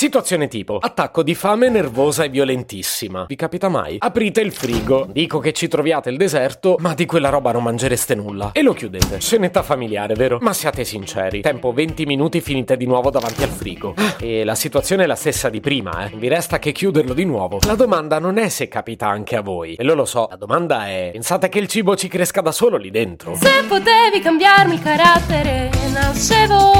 Situazione tipo: attacco di fame nervosa e violentissima. Vi capita mai? Aprite il frigo, dico che ci troviate il deserto, ma di quella roba non mangereste nulla. E lo chiudete. Scenetta familiare, vero? Ma siate sinceri. Tempo 20 minuti finite di nuovo davanti al frigo. E la situazione è la stessa di prima, eh. Vi resta che chiuderlo di nuovo. La domanda non è se capita anche a voi. E lo lo so. La domanda è: pensate che il cibo ci cresca da solo lì dentro? Se potevi cambiarmi il carattere, nascevo.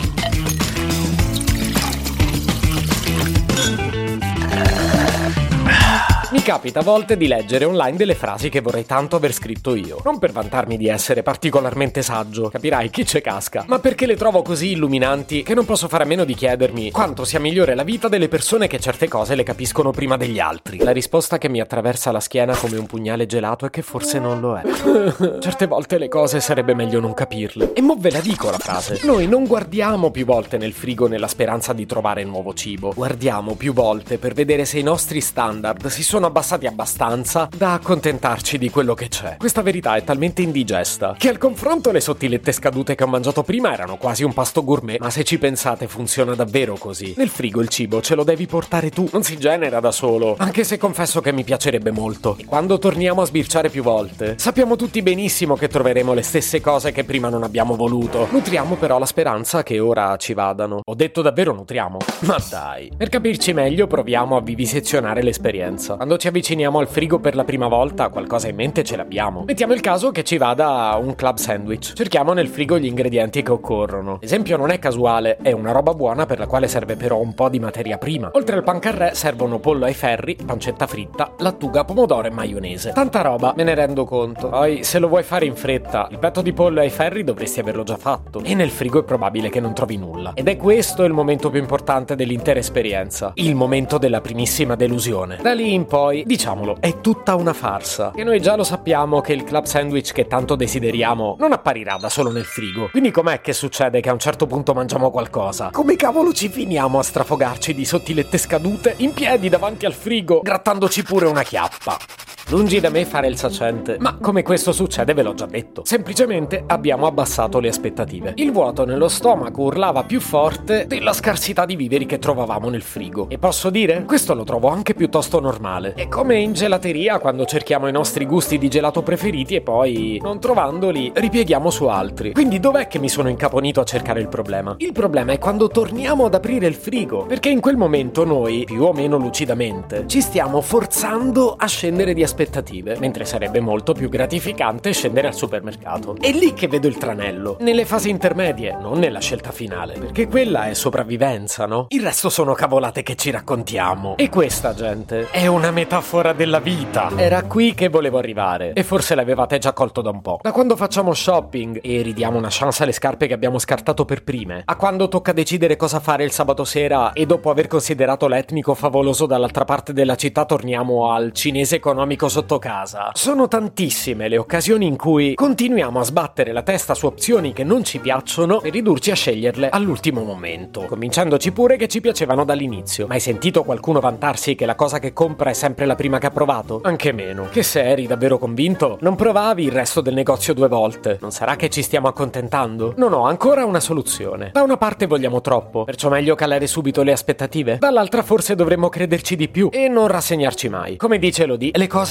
Mi capita a volte di leggere online delle frasi che vorrei tanto aver scritto io. Non per vantarmi di essere particolarmente saggio, capirai chi c'è casca, ma perché le trovo così illuminanti che non posso fare a meno di chiedermi quanto sia migliore la vita delle persone che certe cose le capiscono prima degli altri. La risposta che mi attraversa la schiena come un pugnale gelato è che forse non lo è. certe volte le cose sarebbe meglio non capirle. E mo ve la dico la frase. Noi non guardiamo più volte nel frigo nella speranza di trovare nuovo cibo. Guardiamo più volte per vedere se i nostri standard si sono abbassati abbastanza da accontentarci di quello che c'è. Questa verità è talmente indigesta che al confronto le sottilette scadute che ho mangiato prima erano quasi un pasto gourmet, ma se ci pensate funziona davvero così. Nel frigo il cibo ce lo devi portare tu, non si genera da solo, anche se confesso che mi piacerebbe molto. E quando torniamo a sbirciare più volte, sappiamo tutti benissimo che troveremo le stesse cose che prima non abbiamo voluto. Nutriamo però la speranza che ora ci vadano. Ho detto davvero nutriamo? Ma dai. Per capirci meglio proviamo a vivisezionare l'esperienza. Quando ci avviciniamo al frigo per la prima volta, qualcosa in mente ce l'abbiamo. Mettiamo il caso che ci vada un club sandwich. Cerchiamo nel frigo gli ingredienti che occorrono. L'esempio non è casuale, è una roba buona per la quale serve però un po' di materia prima. Oltre al pancarré servono pollo ai ferri, pancetta fritta, lattuga, pomodoro e maionese. Tanta roba, me ne rendo conto. Poi, se lo vuoi fare in fretta, il petto di pollo ai ferri dovresti averlo già fatto. E nel frigo è probabile che non trovi nulla. Ed è questo il momento più importante dell'intera esperienza. Il momento della primissima delusione. Da lì in poi poi, diciamolo, è tutta una farsa. E noi già lo sappiamo che il club sandwich che tanto desideriamo non apparirà da solo nel frigo. Quindi com'è che succede che a un certo punto mangiamo qualcosa? Come cavolo ci finiamo a strafogarci di sottilette scadute in piedi davanti al frigo, grattandoci pure una chiappa? Lungi da me fare il saccente, ma come questo succede ve l'ho già detto. Semplicemente abbiamo abbassato le aspettative. Il vuoto nello stomaco urlava più forte della scarsità di viveri che trovavamo nel frigo. E posso dire, questo lo trovo anche piuttosto normale. È come in gelateria quando cerchiamo i nostri gusti di gelato preferiti e poi, non trovandoli, ripieghiamo su altri. Quindi dov'è che mi sono incaponito a cercare il problema? Il problema è quando torniamo ad aprire il frigo, perché in quel momento noi, più o meno lucidamente, ci stiamo forzando a scendere di aspettative aspettative, mentre sarebbe molto più gratificante scendere al supermercato. È lì che vedo il tranello, nelle fasi intermedie, non nella scelta finale, perché quella è sopravvivenza, no? Il resto sono cavolate che ci raccontiamo. E questa, gente, è una metafora della vita. Era qui che volevo arrivare, e forse l'avevate già colto da un po'. Da quando facciamo shopping e ridiamo una chance alle scarpe che abbiamo scartato per prime, a quando tocca decidere cosa fare il sabato sera e dopo aver considerato l'etnico favoloso dall'altra parte della città torniamo al cinese economico sotto casa. Sono tantissime le occasioni in cui continuiamo a sbattere la testa su opzioni che non ci piacciono e ridurci a sceglierle all'ultimo momento, convincendoci pure che ci piacevano dall'inizio. Ma hai sentito qualcuno vantarsi che la cosa che compra è sempre la prima che ha provato? Anche meno. Che se eri davvero convinto, non provavi il resto del negozio due volte. Non sarà che ci stiamo accontentando? Non ho ancora una soluzione. Da una parte vogliamo troppo, perciò meglio calare subito le aspettative. Dall'altra forse dovremmo crederci di più e non rassegnarci mai. Come dice Lodi, le cose